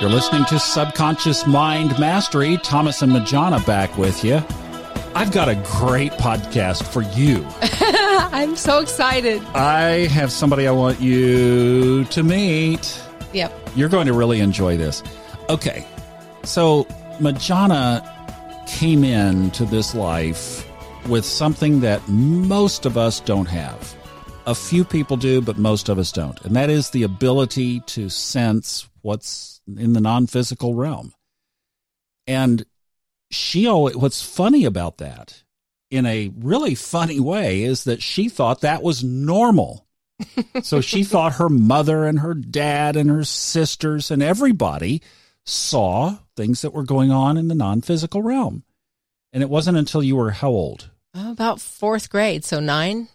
You're listening to Subconscious Mind Mastery. Thomas and Majana back with you. I've got a great podcast for you. I'm so excited. I have somebody I want you to meet. Yep. You're going to really enjoy this. Okay. So, Majana came into this life with something that most of us don't have. A few people do, but most of us don't. And that is the ability to sense what's in the non physical realm. And she always, what's funny about that in a really funny way is that she thought that was normal. so she thought her mother and her dad and her sisters and everybody saw things that were going on in the non physical realm. And it wasn't until you were how old? About fourth grade, so nine.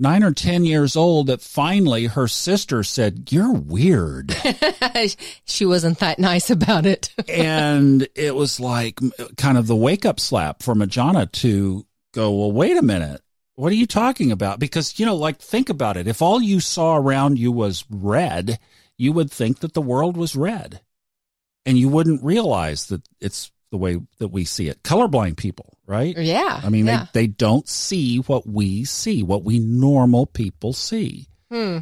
Nine or 10 years old that finally her sister said, You're weird. she wasn't that nice about it. and it was like kind of the wake up slap for Majana to go, Well, wait a minute. What are you talking about? Because, you know, like, think about it. If all you saw around you was red, you would think that the world was red. And you wouldn't realize that it's the way that we see it. Colorblind people, right? Yeah. I mean, yeah. they, they don't see what we see, what we normal people see. Hmm.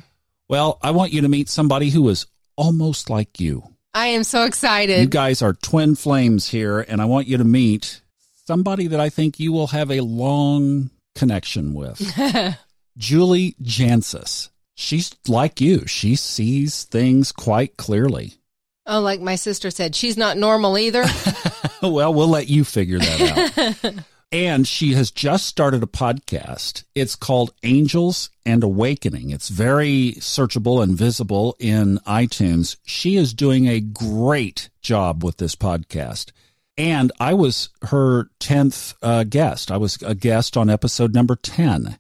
Well, I want you to meet somebody who is almost like you. I am so excited. You guys are twin flames here, and I want you to meet somebody that I think you will have a long connection with. Julie Jancius. She's like you. She sees things quite clearly. oh, like my sister said, she's not normal either. well, we'll let you figure that out. and she has just started a podcast. It's called Angels and Awakening. It's very searchable and visible in iTunes. She is doing a great job with this podcast. And I was her 10th uh, guest. I was a guest on episode number 10.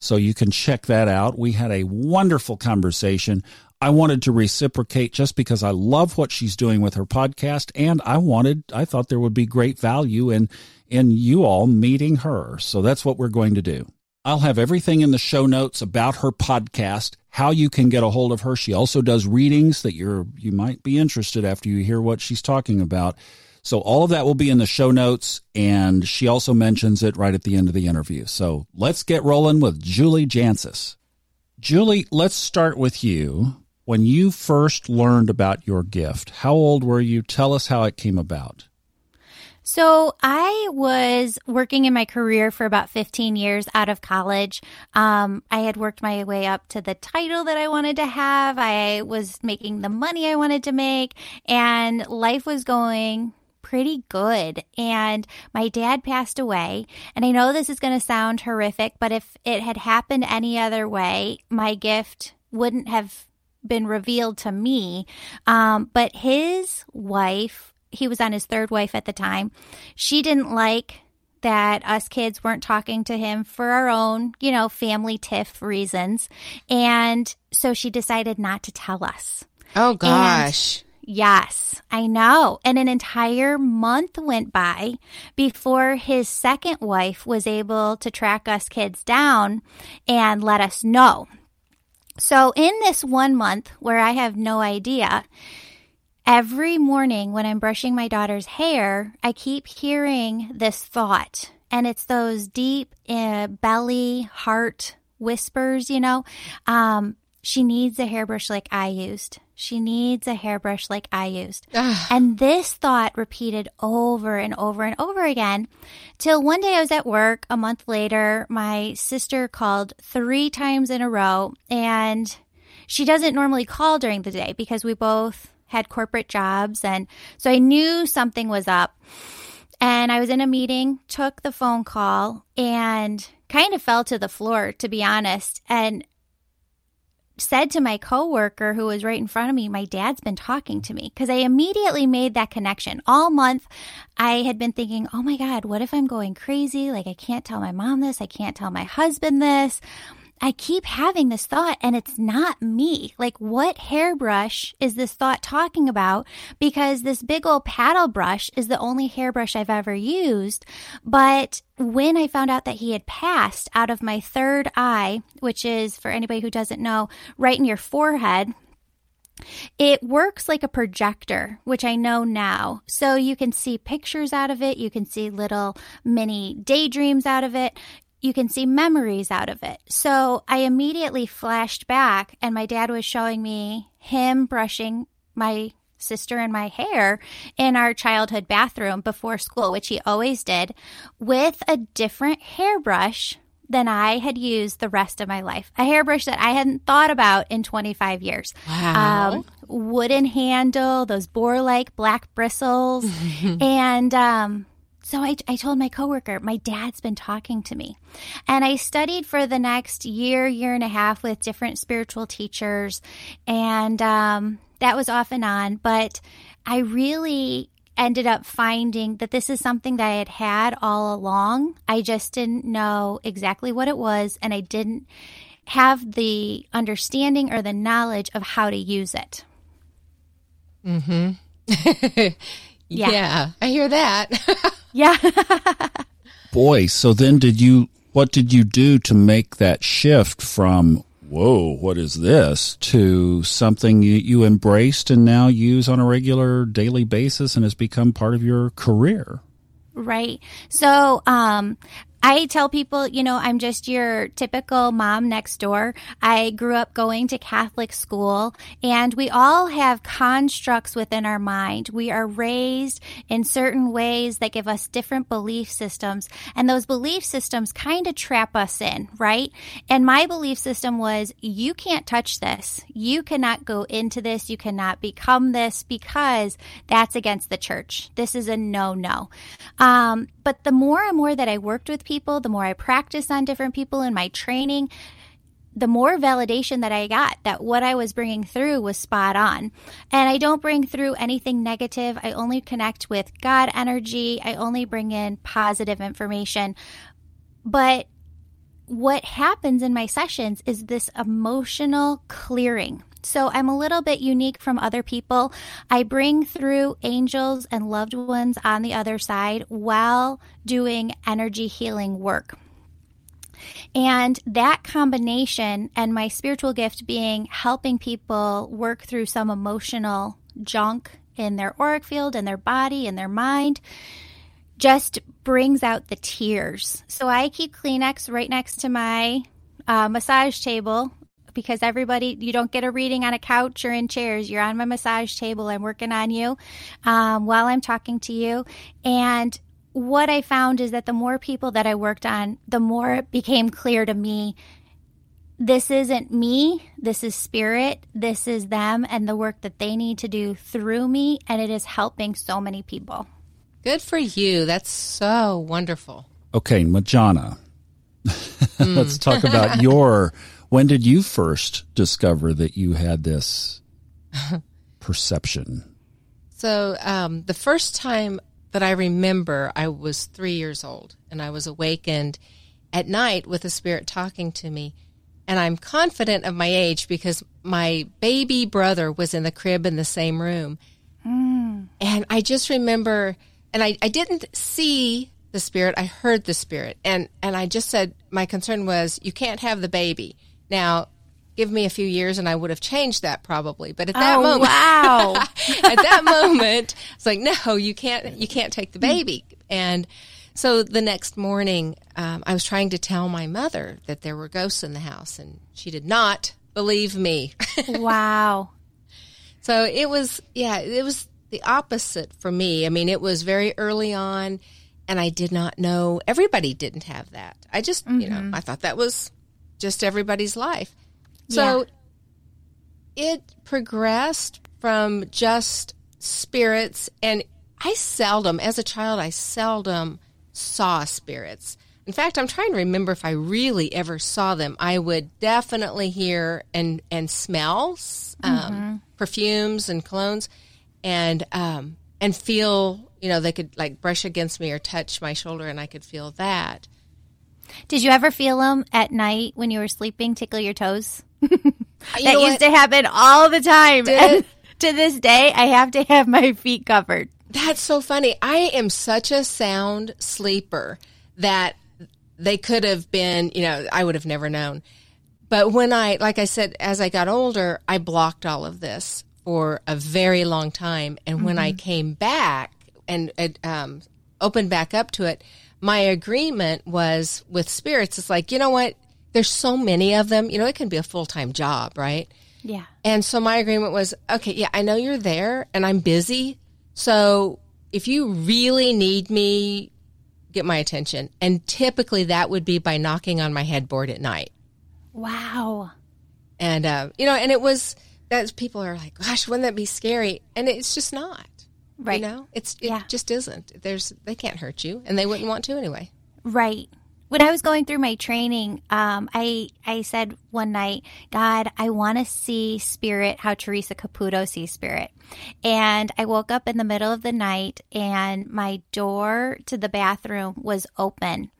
So you can check that out. We had a wonderful conversation. I wanted to reciprocate just because I love what she's doing with her podcast and I wanted I thought there would be great value in in you all meeting her. So that's what we're going to do. I'll have everything in the show notes about her podcast, how you can get a hold of her. She also does readings that you're you might be interested after you hear what she's talking about. So all of that will be in the show notes and she also mentions it right at the end of the interview. So let's get rolling with Julie Jancius. Julie, let's start with you. When you first learned about your gift, how old were you? Tell us how it came about. So I was working in my career for about 15 years out of college. Um, I had worked my way up to the title that I wanted to have. I was making the money I wanted to make and life was going pretty good. And my dad passed away. And I know this is going to sound horrific, but if it had happened any other way, my gift wouldn't have been revealed to me. Um, but his wife, he was on his third wife at the time, she didn't like that us kids weren't talking to him for our own, you know, family tiff reasons. And so she decided not to tell us. oh gosh. Yes, I know. And an entire month went by before his second wife was able to track us kids down and let us know. So, in this one month where I have no idea, every morning when I'm brushing my daughter's hair, I keep hearing this thought. And it's those deep uh, belly, heart whispers, you know. Um, she needs a hairbrush like I used. She needs a hairbrush like I used. and this thought repeated over and over and over again till one day I was at work. A month later, my sister called three times in a row and she doesn't normally call during the day because we both had corporate jobs. And so I knew something was up. And I was in a meeting, took the phone call, and kind of fell to the floor, to be honest. And said to my coworker who was right in front of me, my dad's been talking to me because I immediately made that connection. All month, I had been thinking, oh my God, what if I'm going crazy? Like, I can't tell my mom this. I can't tell my husband this. I keep having this thought and it's not me. Like, what hairbrush is this thought talking about? Because this big old paddle brush is the only hairbrush I've ever used. But when I found out that he had passed out of my third eye, which is for anybody who doesn't know, right in your forehead, It works like a projector, which I know now. So you can see pictures out of it. You can see little mini daydreams out of it. You can see memories out of it. So I immediately flashed back, and my dad was showing me him brushing my sister and my hair in our childhood bathroom before school, which he always did, with a different hairbrush than I had used the rest of my life. A hairbrush that I hadn't thought about in 25 years. Wow. Um, wooden handle, those boar like black bristles. and um, so I, I told my coworker, my dad's been talking to me. And I studied for the next year, year and a half with different spiritual teachers. And um, that was off and on. But I really ended up finding that this is something that I had had all along. I just didn't know exactly what it was, and I didn't have the understanding or the knowledge of how to use it. yeah. Yeah. I hear that. Yeah. Boy, so then did you, what did you do to make that shift from, whoa, what is this, to something you, you embraced and now use on a regular daily basis and has become part of your career? Right. So, um, I tell people, you know, I'm just your typical mom next door. I grew up going to Catholic school and we all have constructs within our mind. We are raised in certain ways that give us different belief systems and those belief systems kind of trap us in, right? And my belief system was you can't touch this. You cannot go into this. You cannot become this because that's against the church. This is a no no. Um, but the more and more that I worked with people, the more I practiced on different people in my training, the more validation that I got that what I was bringing through was spot on. And I don't bring through anything negative. I only connect with God energy. I only bring in positive information. But what happens in my sessions is this emotional clearing. So I'm a little bit unique from other people. I bring through angels and loved ones on the other side while doing energy healing work. And that combination and my spiritual gift being helping people work through some emotional junk in their auric field and their body and their mind just brings out the tears. So I keep Kleenex right next to my uh, massage table because everybody, you don't get a reading on a couch or in chairs. You're on my massage table. I'm working on you um, while I'm talking to you. And what I found is that the more people that I worked on, the more it became clear to me this isn't me, this is spirit, this is them, and the work that they need to do through me. And it is helping so many people. Good for you. That's so wonderful. Okay, Majana, let's talk about your. When did you first discover that you had this perception? So, um, the first time that I remember, I was three years old and I was awakened at night with a spirit talking to me. And I'm confident of my age because my baby brother was in the crib in the same room. And I just remember, and I, I didn't see the spirit, I heard the spirit. And, and I just said, my concern was, you can't have the baby. Now, give me a few years and I would have changed that probably. But at that Oh, moment, wow. at that moment, it's like, no, you can't, you can't take the baby. And so the next morning, um, I was trying to tell my mother that there were ghosts in the house, and she did not believe me. wow. so it was, yeah, it was the opposite for me. I mean, it was very early on, and I did not know. Everybody didn't have that. I just, you know, I thought that was just everybody's life. So it progressed from just spirits and I seldom as a child I seldom saw spirits. In fact, I'm trying to remember if I really ever saw them. I would definitely hear and and smell um, perfumes and colognes, and um, and feel. You know, they could like brush against me or touch my shoulder, and I could feel that. Did you ever feel them at night when you were sleeping tickle your toes? You that know used to happen all the time. Did And it? to this day, I have to have my feet covered. That's so funny. I am such a sound sleeper that they could have been, you know, I would have never known. but when I, like I said, as I got older, I blocked all of this for a very long time. And when I came back and um, opened back up to it, my agreement was with spirits. It's like, you know what? There's so many of them. You know, it can be a full time job, right? Yeah. And so my agreement was, okay, yeah, I know you're there and I'm busy. So if you really need me, get my attention. And typically that would be by knocking on my headboard at night. Wow. And, uh, you know, and it was that people are like, gosh, wouldn't that be scary? And it's just not. Right. You know, it's, it Yeah. just isn't. There's, they can't hurt you and they wouldn't want to anyway. Right. When I was going through my training, um, I I said one night, God, I want to see spirit how Teresa Caputo sees spirit. And I woke up in the middle of the night and my door to the bathroom was open.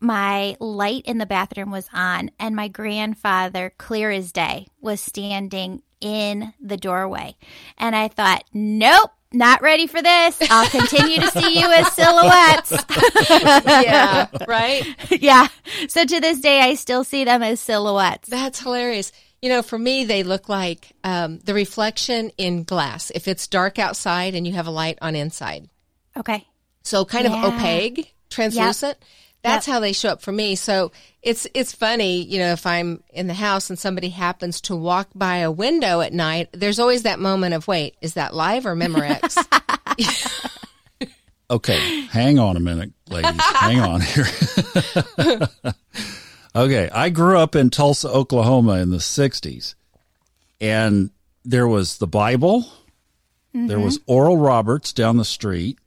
My light in the bathroom was on, and my grandfather, clear as day, was standing in the doorway. And I thought, nope, not ready for this. I'll continue to see you as silhouettes. Yeah. right. yeah. So to this day, I still see them as silhouettes. That's hilarious. You know, for me, they look like um, the reflection in glass. If it's dark outside and you have a light on inside, Okay. so kind Yeah. of opaque, translucent. That's how they show up for me. So it's it's funny, you know, if I'm in the house and somebody happens to walk by a window at night, there's always that moment of wait, is that live or Memorex? Okay, hang on a minute, ladies. hang on here. okay, I grew up in Tulsa, Oklahoma in the 60s, and there was the Bible, there mm-hmm. was Oral Roberts down the street,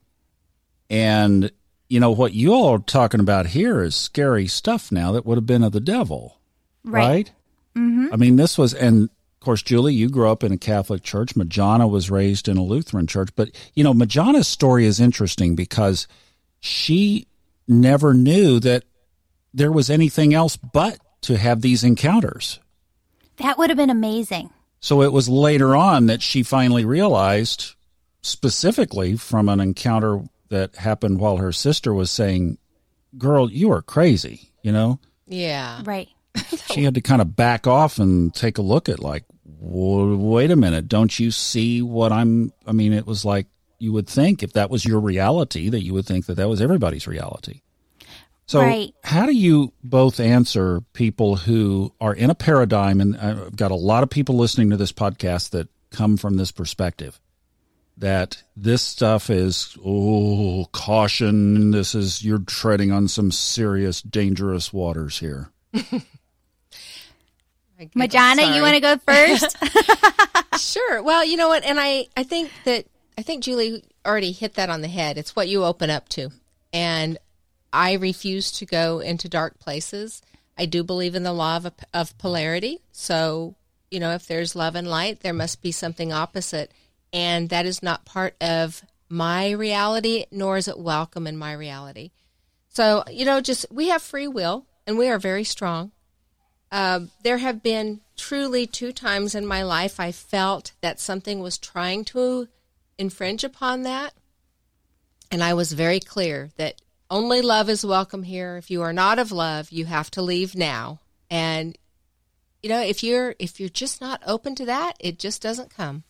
and you know what you all are talking about here is scary stuff now that would have been of the devil, right? Mm-hmm. I mean, this was, and of course, Julie, you grew up in a Catholic church. Majana was raised in a Lutheran church. But, you know, Majana's story is interesting because she never knew that there was anything else but to have these encounters. That would have been amazing. So it was later on that she finally realized, specifically from an encounter that happened while her sister was saying, Girl, you are crazy, you know? yeah. Right. she had to kind of back off and take a look at like "Whoa, wait a minute don't you see what i'm i mean it was like you would think if that was your reality that you would think that that was everybody's reality so Right. how do you both answer people who are in a paradigm and i've got a lot of people listening to this podcast that come from this perspective that this stuff is oh caution this is you're treading on some serious dangerous waters here Majana, you want to go first? Sure. Well, you know what? And I, I think that, I think Julie already hit that on the head. It's what you open up to. And I refuse to go into dark places. I do believe in the law of, of polarity. So, you know, if there's love and light, there must be something opposite. And that is not part of my reality, nor is it welcome in my reality. So, you know, just we have free will and we are very strong. Um, there have been truly two times in my life I felt that something was trying to infringe upon that. And I was very clear that only love is welcome here. If you are not of love, you have to leave now. And you know, if you're if you're just not open to that, it just doesn't come.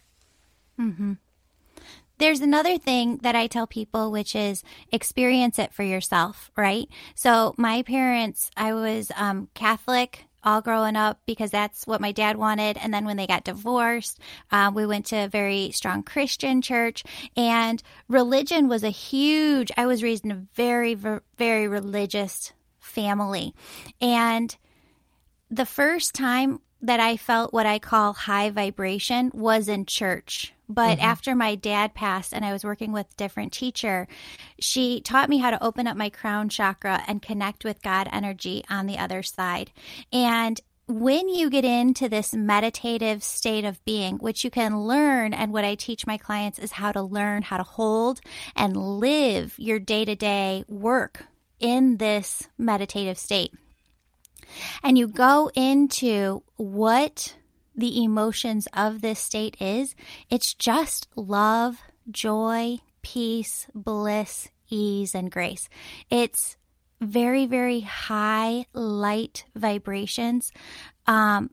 There's another thing that I tell people, which is experience it for yourself, right? So, my parents, I was um, Catholic all growing up because that's what my dad wanted. And then when they got divorced, um, we went to a very strong Christian church, and religion was a huge, I was raised in a very, very religious family. And the first time that I felt what I call high vibration was in church. But mm-hmm. after my dad passed and I was working with a different teacher, she taught me how to open up my crown chakra and connect with God energy on the other side. And when you get into this meditative state of being, which you can learn, and what I teach my clients is how to learn how to hold and live your day to day work in this meditative state and you go into what the emotions of this state is, it's just love, joy, peace, bliss, ease, and grace. It's very, very high light vibrations. um,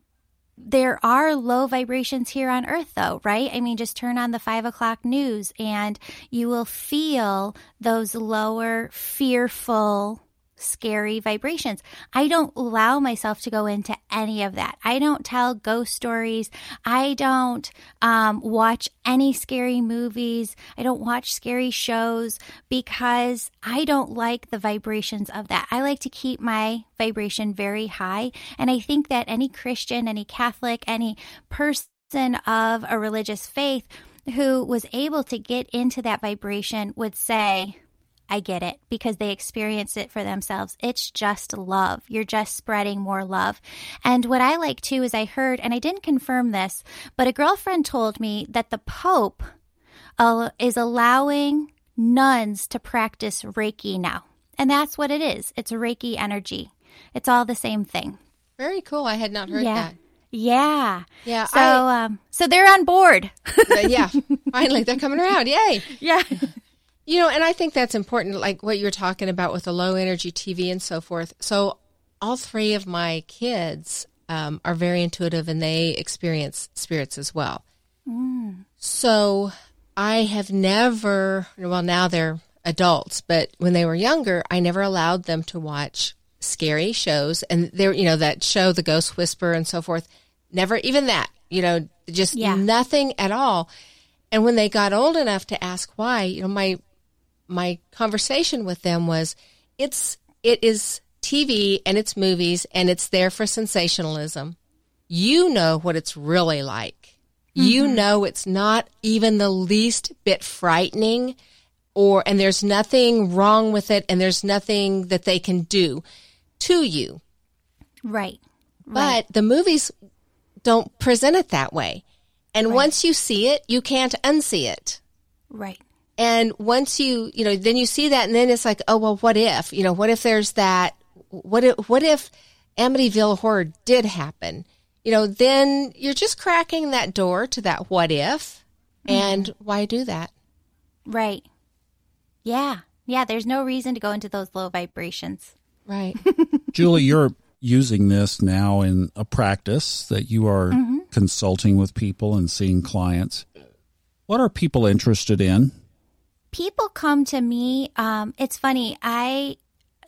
there are low vibrations here on earth though right i mean just turn on the five o'clock news and you will feel those lower fearful scary vibrations. I don't allow myself to go into any of that. I don't tell ghost stories. I don't um, watch any scary movies. I don't watch scary shows because I don't like the vibrations of that. I like to keep my vibration very high. And I think that any Christian, any Catholic, any person of a religious faith who was able to get into that vibration would say, I get it because they experience it for themselves. It's just love. You're just spreading more love. And what I like too is I heard, and I didn't confirm this, but a girlfriend told me that the Pope uh, is allowing nuns to practice Reiki now. And that's what it is it's Reiki energy. It's all the same thing. Very cool. I had not heard yeah. that. Yeah. Yeah. So, I, um, so they're on board. yeah. Finally, they're coming around. Yay. Yeah. You know, and I think that's important, like what you're talking about with the low energy TV and so forth. So, all three of my kids um, are very intuitive and they experience spirits as well. Mm. So, I have never, well, now they're adults, but when they were younger, I never allowed them to watch scary shows. And they're, you know, that show, The Ghost Whisperer and so forth. Never, even that, you know, just yeah. nothing at all. And when they got old enough to ask why, you know, my my conversation with them was it's it is TV and it's movies and it's there for sensationalism. You know what it's really like. Mm-hmm. You know it's not even the least bit frightening or and there's nothing wrong with it and there's nothing that they can do to you. Right. But right. the movies don't present it that way. And right. once you see it, you can't unsee it. Right. And once you, you know, then you see that and then it's like, oh, well, what if, you know, what if there's that, what if, what if Amityville horror did happen? You know, then you're just cracking that door to that what if. Mm-hmm. And why do that? Right. Yeah. Yeah. There's no reason to go into those low vibrations. Right. Julie, you're using this now in a practice that you are mm-hmm. consulting with people and seeing clients. What are people interested in? People come to me. Um, it's funny. I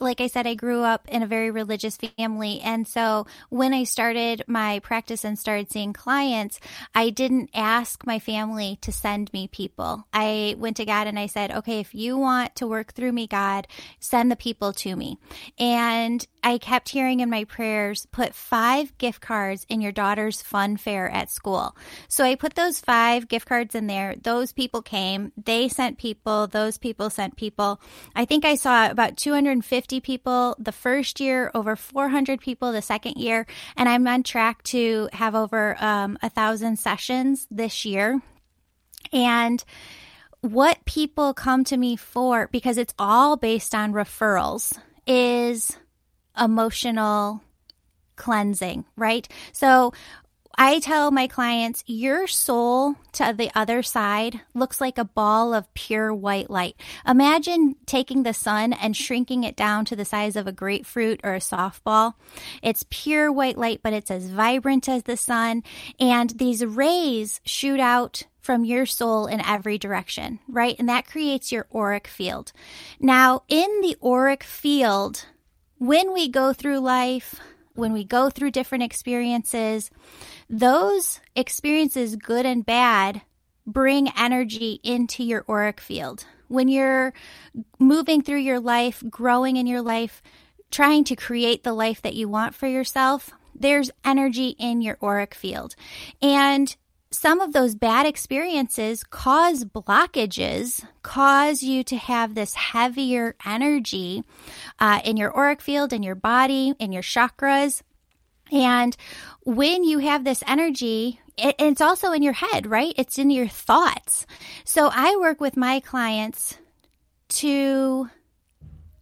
like I said, I grew up in a very religious family. And so when I started my practice and started seeing clients, I didn't ask my family to send me people. I went to God and I said, okay, if you want to work through me, God, send the people to me. And I kept hearing in my prayers, put five gift cards in your daughter's fun fair at school. So I put those five gift cards in there. Those people came, they sent people, those people sent people. I think I saw about 250 50 people the first year, over 400 people the second year, and I'm on track to have over um, a thousand sessions this year. And what people come to me for, because it's all based on referrals, is emotional cleansing, right? So I tell my clients, your soul to the other side looks like a ball of pure white light. Imagine taking the sun and shrinking it down to the size of a grapefruit or a softball. It's pure white light, but it's as vibrant as the sun. And these rays shoot out from your soul in every direction, right? And that creates your auric field. Now, in the auric field, when we go through life, when we go through different experiences, those experiences, good and bad, bring energy into your auric field. When you're moving through your life, growing in your life, trying to create the life that you want for yourself, there's energy in your auric field. And some of those bad experiences cause blockages, cause you to have this heavier energy uh, in your auric field, in your body, in your chakras. And when you have this energy, it, it's also in your head, right? It's in your thoughts. So I work with my clients to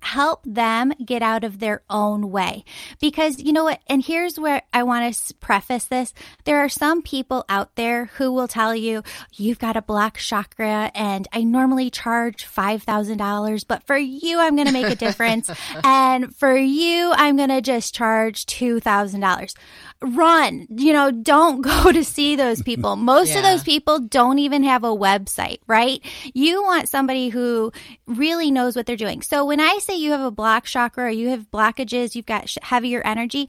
help them get out of their own way. Because you know what? And here's where I want to preface this. There are some people out there who will tell you, you've got a black chakra and I normally charge $5,000, but for you, I'm going to make a difference. and for you, I'm going to just charge $2,000. Run. You know, don't go to see those people. Most yeah. of those people don't even have a website, right? You want somebody who really knows what they're doing. So when I say you have a block chakra or you have blockages, you've got heavier energy,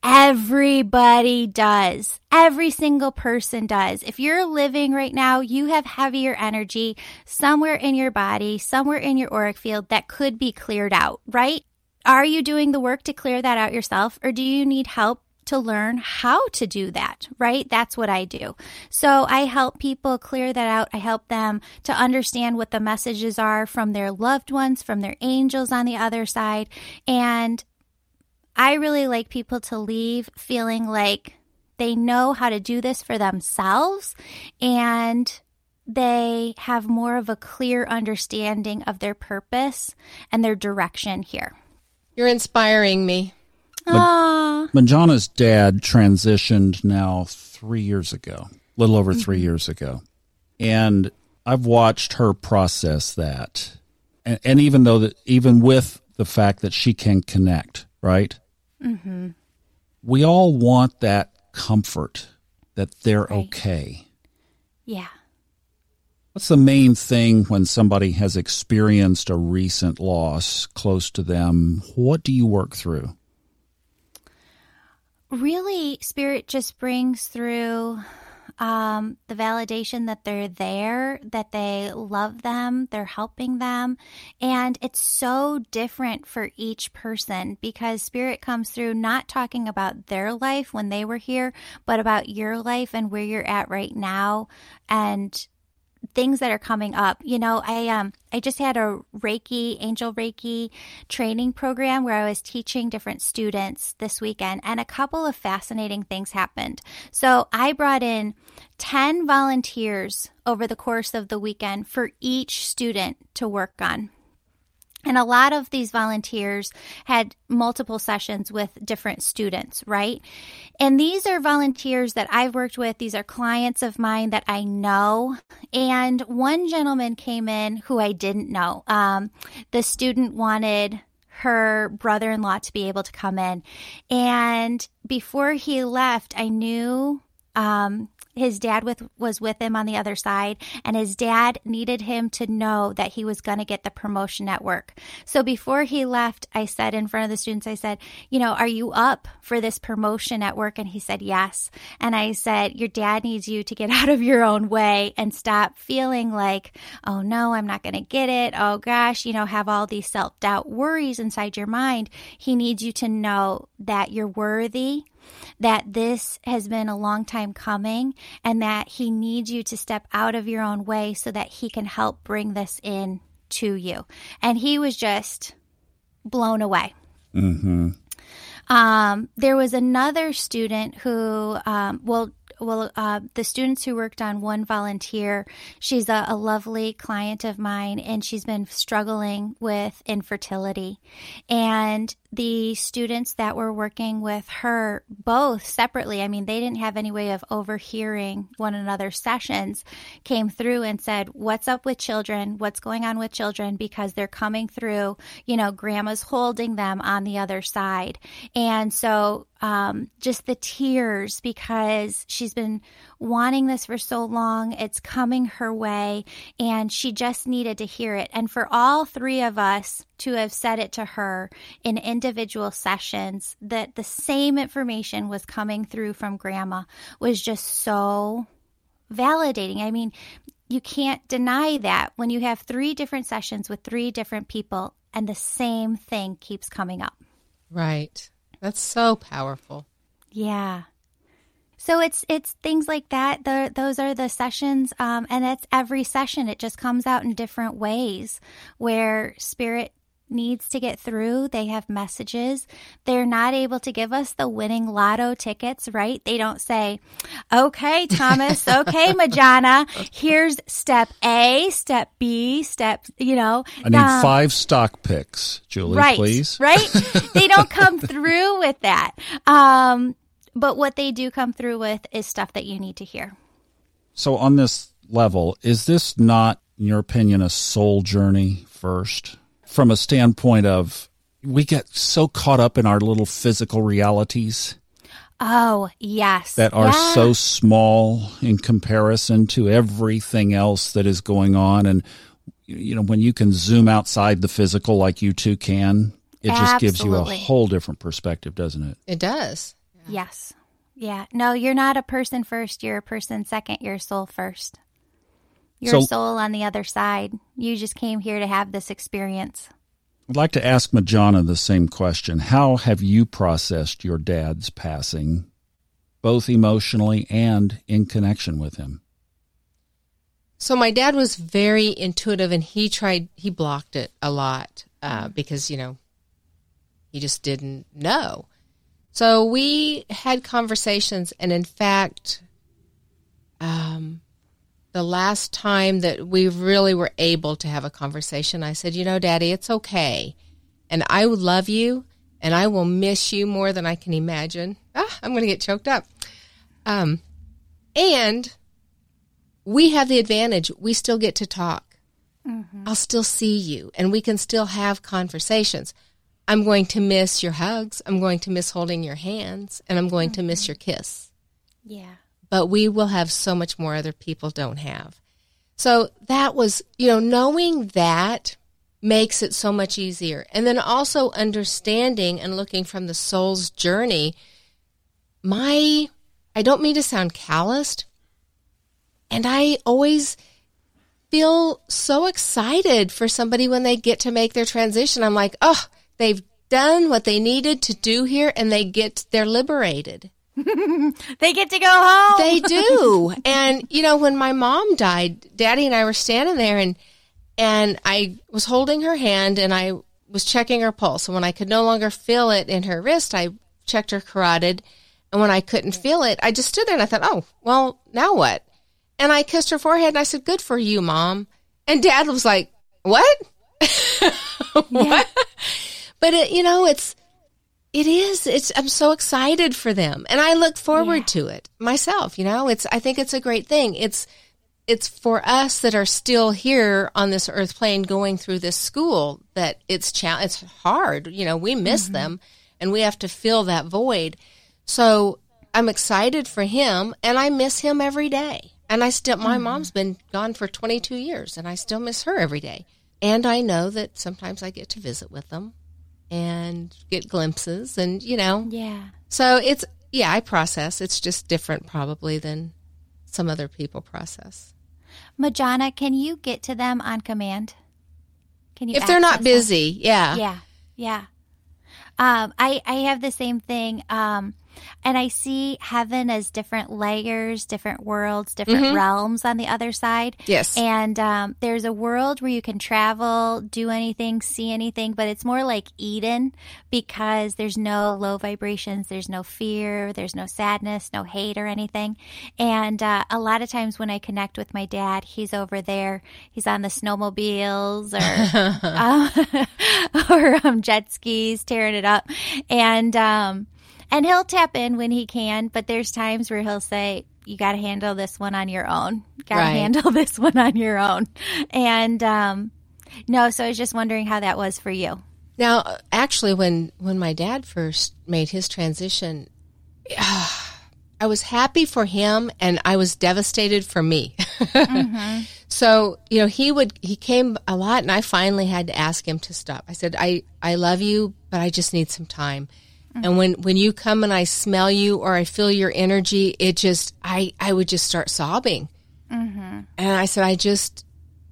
Everybody does. Every single person does. If you're living right now, you have heavier energy somewhere in your body, somewhere in your auric field that could be cleared out, right? Are you doing the work to clear that out yourself or do you need help to learn how to do that, right? That's what I do. So I help people clear that out. I help them to understand what the messages are from their loved ones, from their angels on the other side. And I really like people to leave feeling like they know how to do this for themselves and they have more of a clear understanding of their purpose and their direction here. You're inspiring me. Aww. Majana's dad transitioned now three years ago, a little over mm-hmm. three years ago. And I've watched her process that. And, and even though that, even with the fact that she can connect, right? Mm-hmm. We all want that comfort that they're right. okay. Yeah. What's the main thing when somebody has experienced a recent loss close to them? What do you work through? Really, Spirit just brings through um, the validation that they're there, that they love them, they're helping them. And it's so different for each person because Spirit comes through not talking about their life when they were here, but about your life and where you're at right now. And things that are coming up. You know, I um I just had a Reiki, Angel Reiki training program where I was teaching different students this weekend and a couple of fascinating things happened. So, I brought in 10 volunteers over the course of the weekend for each student to work on. And a lot of these volunteers had multiple sessions with different students, right? And these are volunteers that I've worked with. These are clients of mine that I know. And one gentleman came in who I didn't know. Um, the student wanted her brother in law to be able to come in. And before he left, I knew um, his dad with was with him on the other side and his dad needed him to know that he was going to get the promotion at work. So before he left, I said in front of the students I said, "You know, are you up for this promotion at work?" And he said, "Yes." And I said, "Your dad needs you to get out of your own way and stop feeling like, "Oh no, I'm not going to get it. Oh gosh, you know, have all these self-doubt worries inside your mind. He needs you to know that you're worthy." That this has been a long time coming and that he needs you to step out of your own way so that he can help bring this in to you. And he was just blown away. Mm-hmm. Um, there was another student who, um, well, well, uh, the students who worked on one volunteer, she's a, a, lovely client of mine, and she's been struggling with infertility. And the students that were working with her both separately i mean they didn't have any way of overhearing one another's sessions came through and said what's up with children what's going on with children because they're coming through you know grandma's holding them on the other side and so um, just the tears because she's been wanting this for so long. It's coming her way, and she just needed to hear it. And for all three of us to have said it to her in individual sessions, that the same information was coming through from grandma was just so validating. I mean, you can't deny that when you have three different sessions with three different people and the same thing keeps coming up. Right. That's so powerful. Yeah. So it's it's things like that. The, those are the sessions, um, and it's every session. It just comes out in different ways where spirit needs to get through. They have messages. They're not able to give us the winning lotto tickets, right? They don't say, okay, Thomas, okay, Majana, here's step A, step B, step, you know. I need um, five stock picks, Julie, right, please. Right? they don't come through with that. Um, but what they do come through with is stuff that you need to hear. So on this level, is this not, in your opinion, a soul journey first? From a standpoint of we get so caught up in our little physical realities. Oh, yes. That are yeah. so small in comparison to everything else that is going on. And, you know, when you can zoom outside the physical like you two can, it just gives you a whole different perspective, doesn't it? It does. Yes. Yeah. No, you're not a person first. You're a person second. You're soul first. You're So- soul on the other side. You just came here to have this experience. I'd like to ask Majana the same question. How have you processed your dad's passing, both emotionally and in connection with him? So my dad was very intuitive, and he tried. He blocked it a lot uh, because you know he just didn't know. So we had conversations, and in fact, um, the last time that we really were able to have a conversation, I said, "You know, Daddy, it's okay, and I love you, and I will miss you more than I can imagine." Ah, I'm going to get choked up. Um, and we have the advantage. We still get to talk. I'll still see you and we can still have conversations. I'm going to miss your hugs. I'm going to miss holding your hands and I'm going to miss your kiss. Yeah. But we will have so much more other people don't have. So that was, you know, knowing that makes it so much easier. And then also understanding and looking from the soul's journey. My, I don't mean to sound calloused, and I always feel so excited for somebody when they get to make their transition. I'm like, oh, they've done what they needed to do here and they get, they're liberated. They get to go home. They do. and, you know, when my mom died, daddy and I were standing there and, and I was holding her hand and I was checking her pulse. And when I could no longer feel it in her wrist, I checked her carotid. And when I couldn't mm. feel it, I just stood there and I thought, oh, well, now what? And I kissed her forehead and I said, good for you, mom. And dad was like, what? what? But it, you know, it's, it is. It's, I'm so excited for them and I look forward Yeah. to it myself. You know, it's, I think it's a great thing. It's, it's for us that are still here on this earth plane going through this school that it's cha- it's hard. You know, we miss mm-hmm. them and we have to fill that void. So I'm excited for him and I miss him every day. And I still, my mm-hmm. mom's been gone for 22 years and I still miss her every day. And I know that sometimes I get to visit with them and get glimpses and, you know, yeah. so it's, yeah, I process. It's just different probably than some other people process. Majana, can you get to them on command? Can you if they're not access them? busy, yeah. Yeah, yeah. Um, I I have the same thing. Um, and I see heaven as different layers, different worlds, different realms on the other side. Yes. And um, there's a world where you can travel, do anything, see anything, but it's more like Eden because there's no low vibrations, there's no fear, there's no sadness, no hate or anything. And uh, a lot of times when I connect with my dad, he's over there, he's on the snowmobiles or um, or um, jet skis, tearing it up, and um, and he'll tap in when he can. But there's times where he'll say, "You got to handle this one on your own. Got to Right. handle this one on your own." And um, no, so I was just wondering how that was for you. Now, uh, actually, when when my dad first made his transition, I was happy for him, and I was devastated for me. So you know, he would he came a lot, and I finally had to ask him to stop. I said, "I I love you, but I just need some time." And when when you come and I smell you or I feel your energy, it just I I would just start sobbing. Mm-hmm. And I said, I just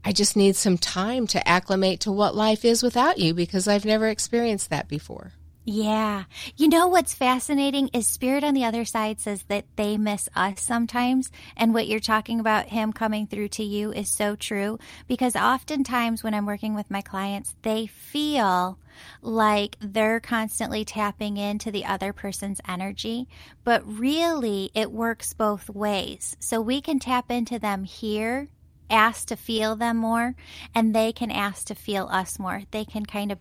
I just need some time to acclimate to what life is without you because I've never experienced that before. Yeah. You know what's fascinating is Spirit on the other side says that they miss us sometimes. And what you're talking about, him coming through to you, is so true. Because oftentimes when I'm working with my clients, they feel like they're constantly tapping into the other person's energy. But really, it works both ways. So we can tap into them here. Ask to feel them more, and they can ask to feel us more. They can kind of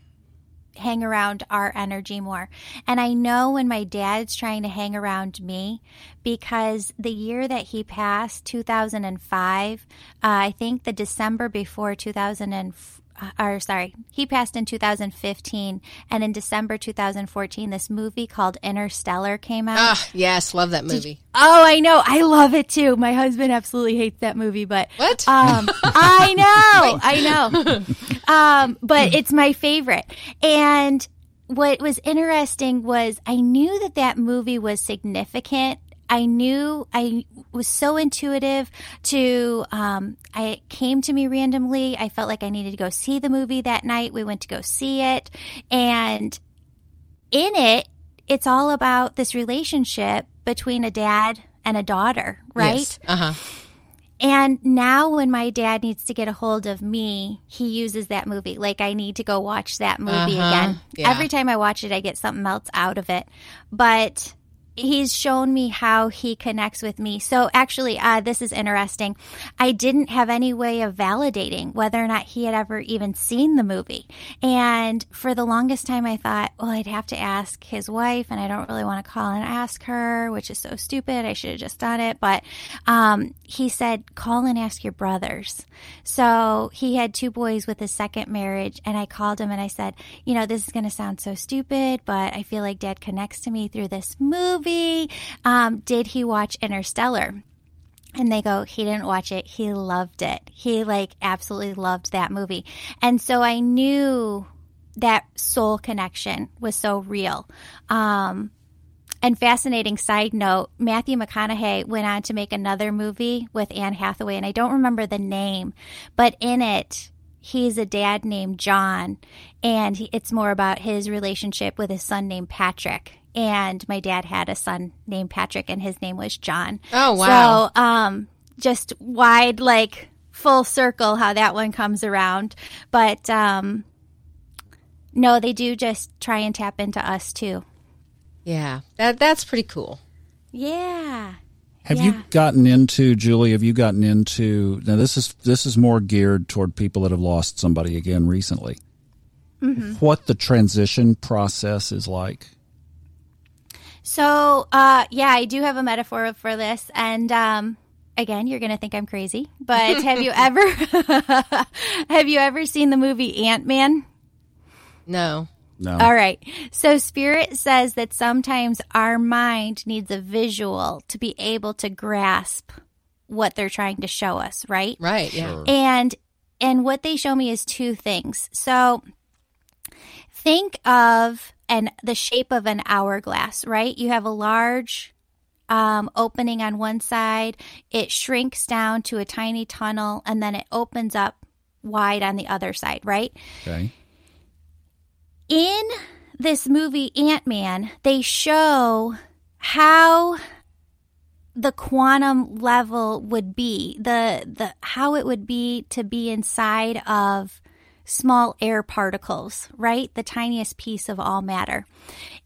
hang around our energy more. And I know when my dad's trying to hang around me because the year that he passed, 2005, uh, I think the December before 2000 and, uh, or sorry, he passed in 2015, and in December 2014, this movie called Interstellar came out. Ah, yes, love that movie. Oh, I know. I love it too. My husband absolutely hates that movie, but What? Um, I know, I know. Um, but it's my favorite. And what was interesting was I knew that that movie was significant. I knew I was so intuitive to, um, I came to me randomly. I felt like I needed to go see the movie that night. We went to go see it. And in it, it's all about this relationship between a dad and a daughter, right? Uh huh. And now when my dad needs to get a hold of me, he uses that movie. Like I need to go watch that movie Uh-huh. again. Yeah. Every time I watch it, I get something else out of it. But he's shown me how he connects with me. So actually, uh, this is interesting. I didn't have any way of validating whether or not he had ever even seen the movie. And for the longest time, I thought, well, I'd have to ask his wife, and I don't really want to call and ask her, which is so stupid. I should have just done it. But um, he said, call and ask your brothers. So he had two boys with his second marriage, and I called him and I said, you know, this is going to sound so stupid, but I feel like dad connects to me through this movie. Um, did he watch Interstellar? And they go, he didn't watch it. He loved it. He like absolutely loved that movie. And so I knew that soul connection was so real. Um, and fascinating side note, Matthew McConaughey went on to make another movie with Anne Hathaway, and I don't remember the name, but in it, he's a dad named John, and he, it's more about his relationship with his son named Patrick. And my dad had a son named Patrick, and his name was John. Oh, wow. So, um, just wide, like full circle, how that one comes around. But um, no, they do just try and tap into us too. Yeah, that that's pretty cool. Yeah. Have Yeah. you gotten into Julie? Have you gotten into now? This is this is more geared toward people that have lost somebody again recently. Mm-hmm. What the transition process is like? So, uh, yeah, I do have a metaphor for this, and um, again, you're going to think I'm crazy, but have you ever have you ever seen the movie Ant Man? No. No, All right. So Spirit says that sometimes our mind needs a visual to be able to grasp what they're trying to show us, right? Right. Yeah. And and what they show me is two things. So think of an the shape of an hourglass, right? You have a large um, opening on one side, it shrinks down to a tiny tunnel, and then it opens up wide on the other side, right? okay. In this movie Ant Man, they show how the quantum level would be the the how it would be to be inside of small air particles, right? The tiniest piece of all matter.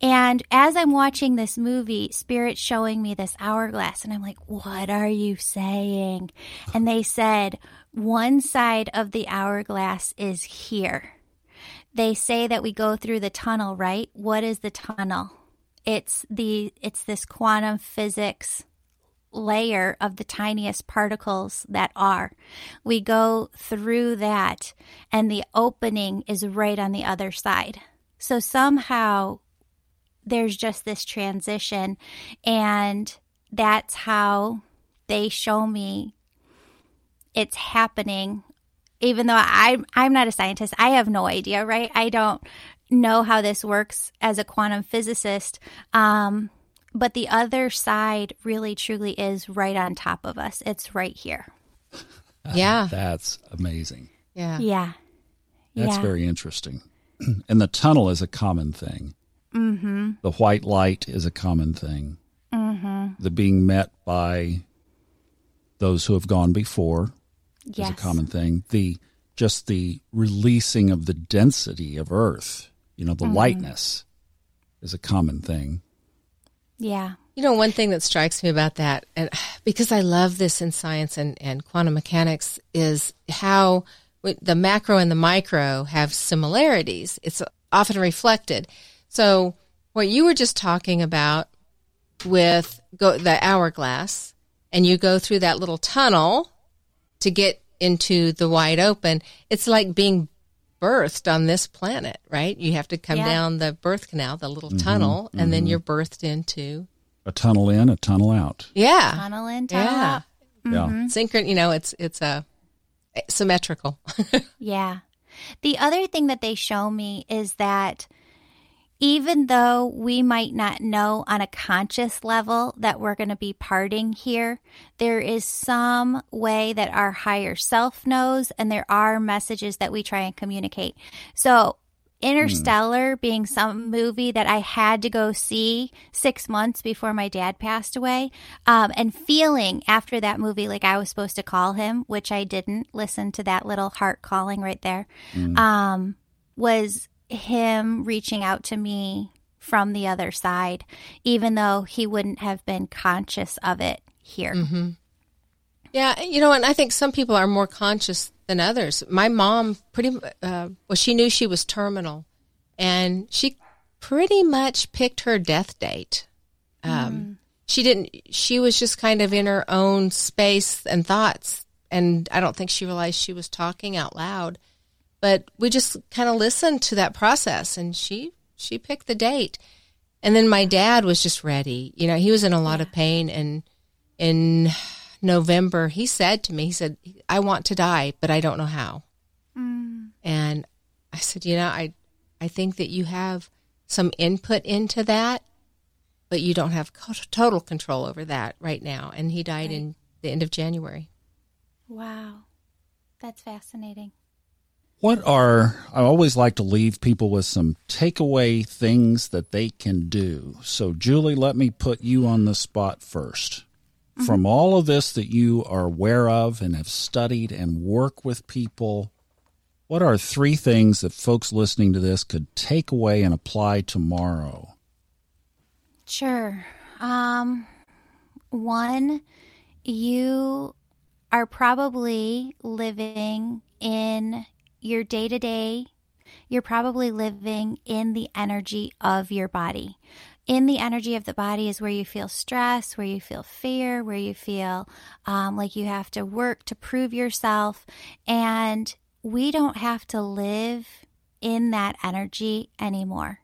And as I'm watching this movie, Spirit's showing me this hourglass, and I'm like, what are you saying? And they said, one side of the hourglass is here they say that we go through the tunnel, right? What is the tunnel? It's the it's this quantum physics layer of the tiniest particles that are. We go through that and the opening is right on the other side. So somehow there's just this transition and that's how they show me it's happening even though I I'm not a scientist, I have no idea, right? I don't know how this works as a quantum physicist. Um, but the other side really truly is right on top of us. It's right here. Yeah. That's amazing. Yeah. Yeah. That's yeah. very interesting. and the tunnel is a common thing. Mm-hmm. The white light is a common thing. Mm-hmm. The being met by those who have gone before yes. is a common thing. The just the releasing of the density of Earth, you know, the Mm-hmm. lightness is a common thing. Yeah. You know, one thing that strikes me about that, and because I love this in science and, and quantum mechanics, is how w- the macro and the micro have similarities. It's often reflected. So, what you were just talking about with go, the hourglass, and you go through that little tunnel to get into the wide open, it's like being birthed on this planet, right? You have to come Yeah. down the birth canal, the little mm-hmm. tunnel, and then mm-hmm. you're birthed into A tunnel in, a tunnel out. yeah, Tunnel in, tunnel yeah, out. Yeah. Mm-hmm. synchron. You know, it's it's a symmetrical. Yeah. The other thing that they show me is that even though we might not know on a conscious level that we're going to be parting here, there is some way that our higher self knows, and there are messages that we try and communicate. So, Interstellar being some movie that I had to go see six months before my dad passed away, um, and feeling after that movie like I was supposed to call him, which I didn't. Listen to that little heart calling right there. Um, was him reaching out to me from the other side, even though he wouldn't have been conscious of it here. Yeah, you know, and I think some people are more conscious than others. My mom, pretty uh, well, she knew she was terminal, and she pretty much picked her death date. Um, She didn't. She was just kind of in her own space and thoughts, and I don't think she realized she was talking out loud. But we just kind of listened to that process, and she she picked the date. And then my dad was just ready. You know, he was in a lot of pain, and in November, he said to me, he said, I want to die, but I don't know how. Mm. And I said, you know, I, I think that you have some input into that, but you don't have total control over that right now. And he died in the end of January. Wow. That's fascinating. What are, I always like to leave people with some takeaway things that they can do. So, Julie, let me put you on the spot 1st From all of this that you are aware of and have studied and work with people, what are three things that folks listening to this could take away and apply tomorrow? Sure. Um, one, you are probably living in your day to day, you're probably living in the energy of your body. In the energy of the body is where you feel stress, where you feel fear, where you feel um, like you have to work to prove yourself. And we don't have to live in that energy anymore.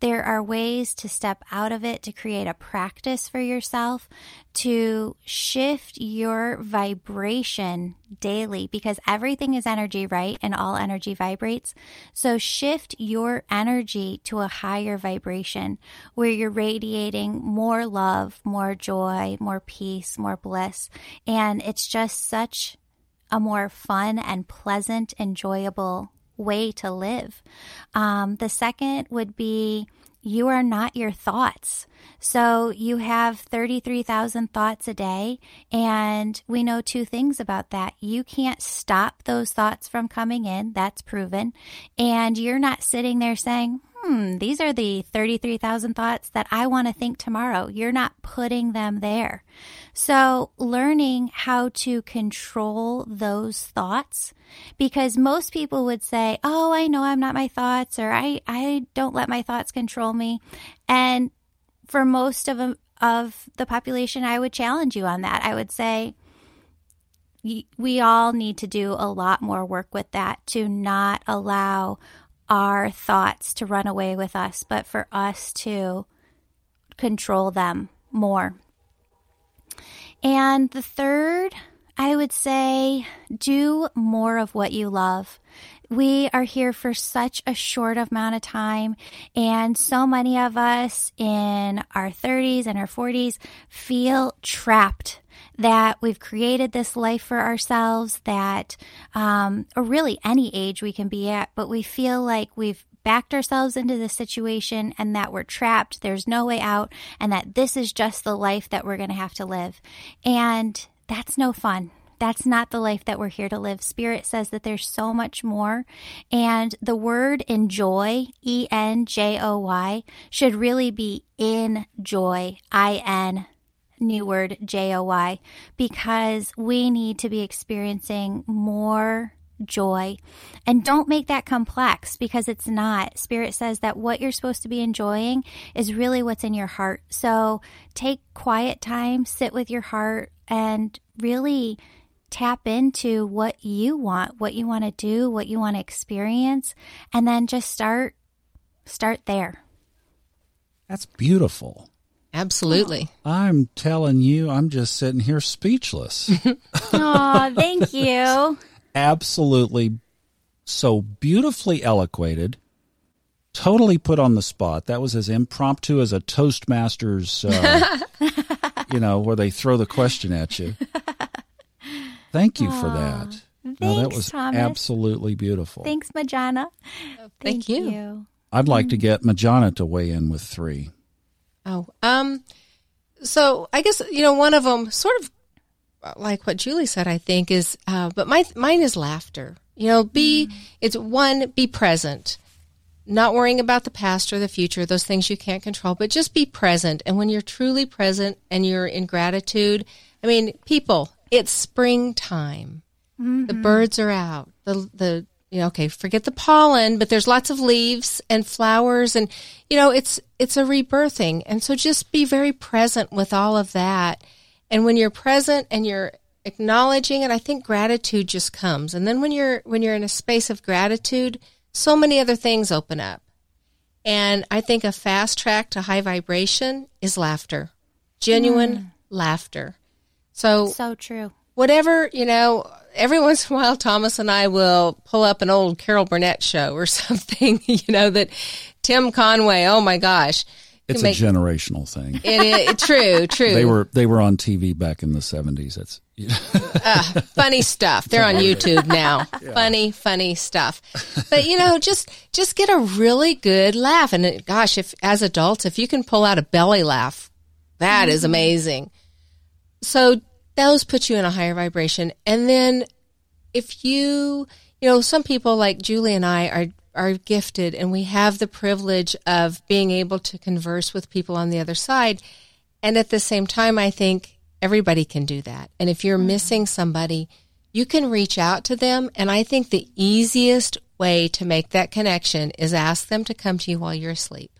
There are ways to step out of it, to create a practice for yourself, to shift your vibration daily because everything is energy, right? And all energy vibrates. So shift your energy to a higher vibration where you're radiating more love, more joy, more peace, more bliss. And it's just such a more fun and pleasant, enjoyable way to live. Um, the second would be you are not your thoughts. So you have 33,000 thoughts a day. And we know two things about that. You can't stop those thoughts from coming in. That's proven. And you're not sitting there saying, hmm, these are the 33,000 thoughts that I want to think tomorrow. You're not putting them there. So, learning how to control those thoughts, because most people would say, Oh, I know I'm not my thoughts, or I, I don't let my thoughts control me. And for most of, of the population, I would challenge you on that. I would say, we all need to do a lot more work with that to not allow our thoughts to run away with us, but for us to control them more. And the third, I would say, do more of what you love. We are here for such a short amount of time, and so many of us in our 30s and our 40s feel trapped that we've created this life for ourselves, that, um, or really any age we can be at, but we feel like we've backed ourselves into this situation and that we're trapped, there's no way out, and that this is just the life that we're going to have to live. And that's no fun. That's not the life that we're here to live. Spirit says that there's so much more. And the word enjoy, E N J O Y, should really be in joy, I N new word J O Y because we need to be experiencing more joy. And don't make that complex because it's not. Spirit says that what you're supposed to be enjoying is really what's in your heart. So take quiet time, sit with your heart, and really tap into what you want, what you want to do, what you want to experience, and then just start start there. That's beautiful. Absolutely. I'm telling you, I'm just sitting here speechless. Oh, thank you. Absolutely so beautifully eloquated, totally put on the spot. That was as impromptu as a Toastmasters, uh, you know, where they throw the question at you. Thank you for that. No, that was Thomas. absolutely beautiful. Thanks, Majona. Thank you. I'd like to get Majona to weigh in with three. Oh, um, so I guess you know one of them, sort of like what Julie said. I think is, uh, but my mine is laughter. You know, be it's one, be present, not worrying about the past or the future, those things you can't control, but just be present. And when you're truly present and you're in gratitude, I mean, people, it's springtime. Mm-hmm. The birds are out. The the you know, okay, forget the pollen, but there's lots of leaves and flowers and you know, it's it's a rebirthing. And so just be very present with all of that. And when you're present and you're acknowledging it, I think gratitude just comes. And then when you're when you're in a space of gratitude, so many other things open up. And I think a fast track to high vibration is laughter. Genuine mm. laughter. So So true. whatever, you know, every once in a while, Thomas and I will pull up an old Carol Burnett show or something, you know, that Tim Conway, oh my gosh. It's Make- a generational thing. It, it, true, true. They were they were on TV back in the seventies. That's ah, funny stuff. They're on YouTube now. Funny, funny stuff. But you know, just just get a really good laugh. And it- gosh, if as adults, if you can pull out a belly laugh, that is mm-hmm. amazing. So those put you in a higher vibration. And then if you, you know, some people like Julie and I are are gifted and we have the privilege of being able to converse with people on the other side. And at the same time, I think everybody can do that. And if you're mm-hmm. missing somebody, you can reach out to them. And I think the easiest way to make that connection is ask them to come to you while you're asleep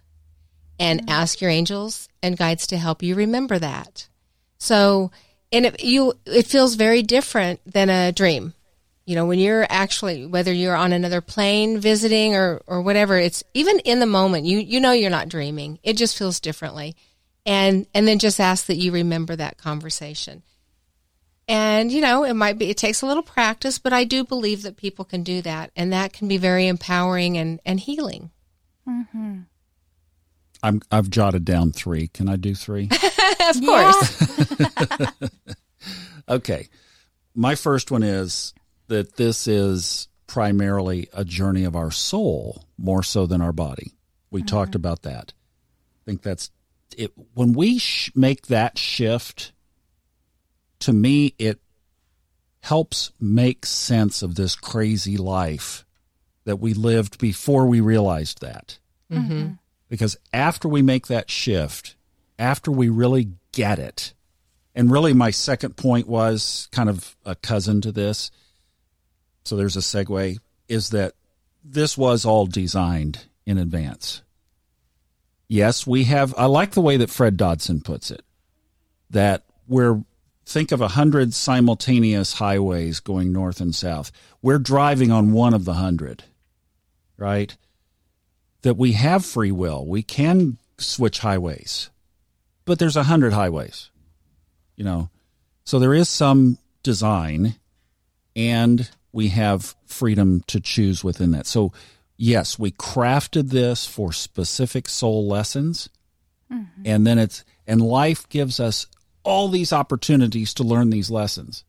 and mm-hmm. ask your angels and guides to help you remember that. So, and it, you, it feels very different than a dream. You know, when you're actually, whether you're on another plane visiting or, or whatever, it's even in the moment, you, you know, you're not dreaming. It just feels differently. And, and then just ask that you remember that conversation. And, you know, it might be, it takes a little practice, but I do believe that people can do that. And that can be very empowering and, and healing. Mm-hmm. I'm I've jotted down three. Can I do three? of course. Okay. My first one is that this is primarily a journey of our soul more so than our body. We mm-hmm. talked about that. I think that's it. When we sh- make that shift, to me, it helps make sense of this crazy life that we lived before we realized that. Mm-hmm. Because after we make that shift, after we really get it, and really my second point was kind of a cousin to this. So there's a segue is that this was all designed in advance. Yes, we have, I like the way that Fred Dodson puts it, that we're, think of a hundred simultaneous highways going north and south. We're driving on one of the hundred, right? That we have free will. We can switch highways, but there's a hundred highways you know? So there is some design and we have freedom to choose within that. So yes we crafted this for specific soul lessons. Mm-hmm. And then it's and life gives us all these opportunities to learn these lessons.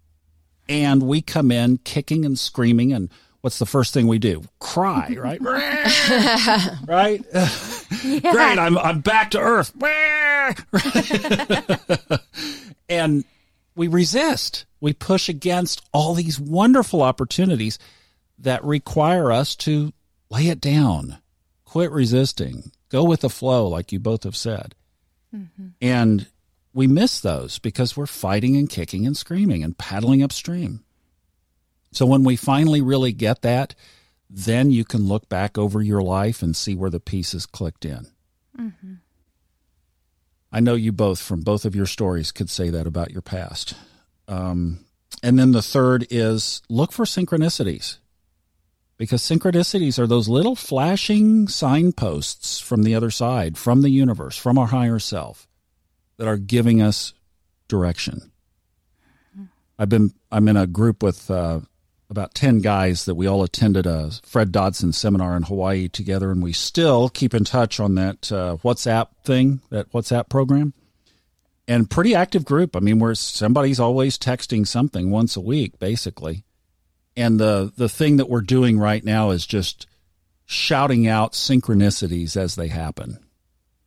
And we come in kicking and screaming and what's the first thing we do cry right right great i'm i'm back to earth and we resist. We push against all these wonderful opportunities that require us to lay it down, quit resisting, go with the flow, like you both have said. Mm-hmm. And we miss those because we're fighting and kicking and screaming and paddling upstream. So when we finally really get that, then you can look back over your life and see where the pieces clicked in. I know you both, from both of your stories, could say that about your past. Um, And then the third is look for synchronicities because synchronicities are those little flashing signposts from the other side, from the universe, from our higher self that are giving us direction. I've been I'm in a group with uh, about 10 guys that we all attended a Fred Dodson seminar in Hawaii together, and we still keep in touch on that uh, WhatsApp thing, that WhatsApp program. And pretty active group. I mean, where somebody's always texting something once a week, basically. And the, the thing that we're doing right now is just shouting out synchronicities as they happen.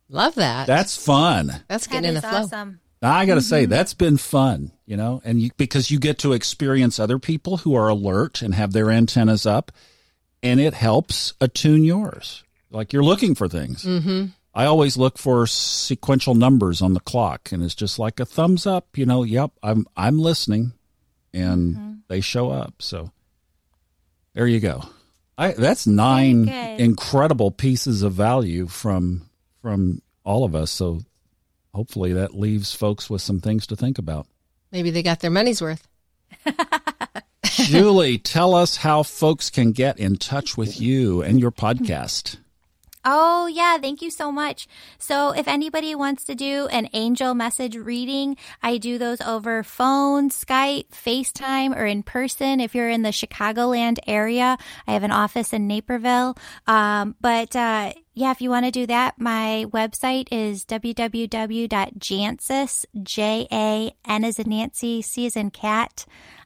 Love that. That's fun. That's That getting in the flow. awesome. I got to say that's been fun, you know, and you, because you get to experience other people who are alert and have their antennas up, and it helps attune yours. Like you're looking for things. Mm-hmm. I always look for sequential numbers on the clock, and it's just like a thumbs up. You know, yep, I'm I'm listening, and they show up. So there you go. I that's nine good. incredible pieces of value from from all of us. So hopefully that leaves folks with some things to think about. Maybe they got their money's worth. Julie, tell us how folks can get in touch with you and your podcast. Oh, yeah. Thank you so much. So, if anybody wants to do an angel message reading, I do those over phone, Skype, FaceTime, or in person. If you're in the Chicagoland area, I have an office in Naperville. Um, but, uh, yeah, if you want to do that, my website is www.jancius, J-A-N as in Nancy, C as in cat,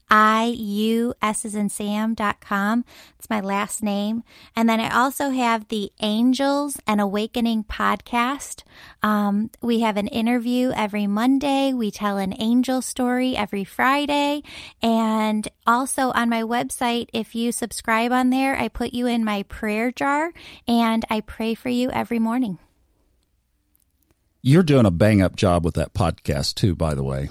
I-U-S as in Sam dot com. It's my last name. And then I also have the Angels and Awakening podcast. Um, we have an interview every Monday. We tell an angel story every Friday. And also on my website, if you subscribe on there, I put you in my prayer jar and I pray for you every morning. You're doing a bang up job with that podcast too, by the way.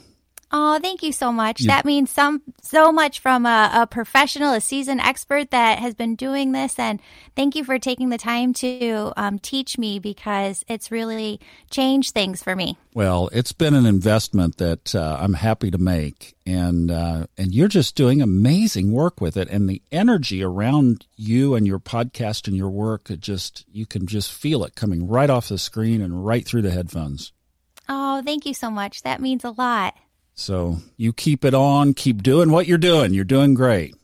Oh, thank you so much. You- that means some so much from a, a professional, a seasoned expert that has been doing this, and thank you for taking the time to um, teach me because it's really changed things for me. Well, it's been an investment that uh, I'm happy to make, and uh, and you're just doing amazing work with it, and the energy around you and your podcast and your work, it just you can just feel it coming right off the screen and right through the headphones. Oh, thank you so much. That means a lot. So you keep it on, keep doing what you're doing. You're doing great,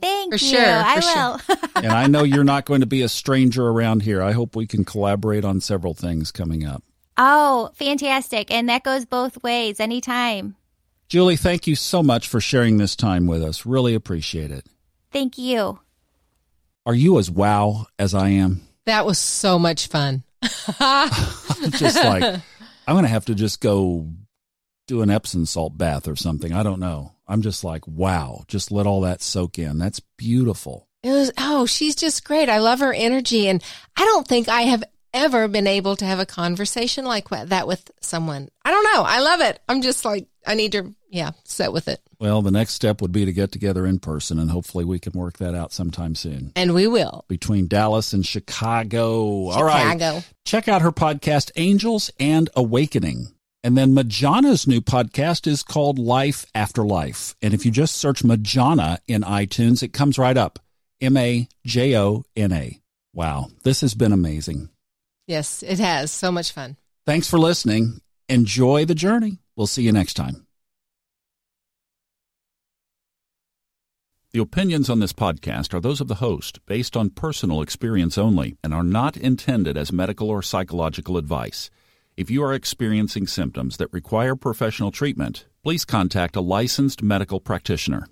Thank For you. sure, I for will. and I know you're not going to be a stranger around here. I hope we can collaborate on several things coming up. oh, fantastic. And that goes both ways anytime. Julie, thank you so much for sharing this time with us. Really appreciate it. Thank you. Are you as wow as I am? That was so much fun. I'm just like, I'm going to have to just go do an Epsom salt bath or something. I don't know. I'm just like, wow, just let all that soak in. That's beautiful. It was, oh, she's just great. I love her energy. And I don't think I have ever been able to have a conversation like that with someone. I don't know. I love it. I'm just like, I need to, yeah, sit with it. Well, the next step would be to get together in person, and hopefully we can work that out sometime soon And we will. between Dallas and Chicago. All right. Check out her podcast, Angels and Awakening. And then Majona's new podcast is called Life After Life. And if you just search Majona in iTunes, it comes right up M A J O N A. Wow, this has been amazing. Yes, it has. So much fun. Thanks for listening. Enjoy the journey. We'll see you next time. The opinions on this podcast are those of the host, based on personal experience only, and are not intended as medical or psychological advice. If you are experiencing symptoms that require professional treatment, please contact a licensed medical practitioner.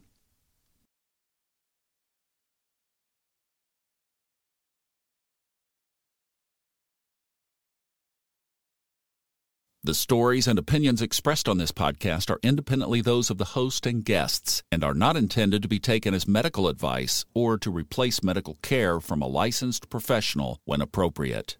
The stories and opinions expressed on this podcast are independently those of the host and guests and are not intended to be taken as medical advice or to replace medical care from a licensed professional when appropriate.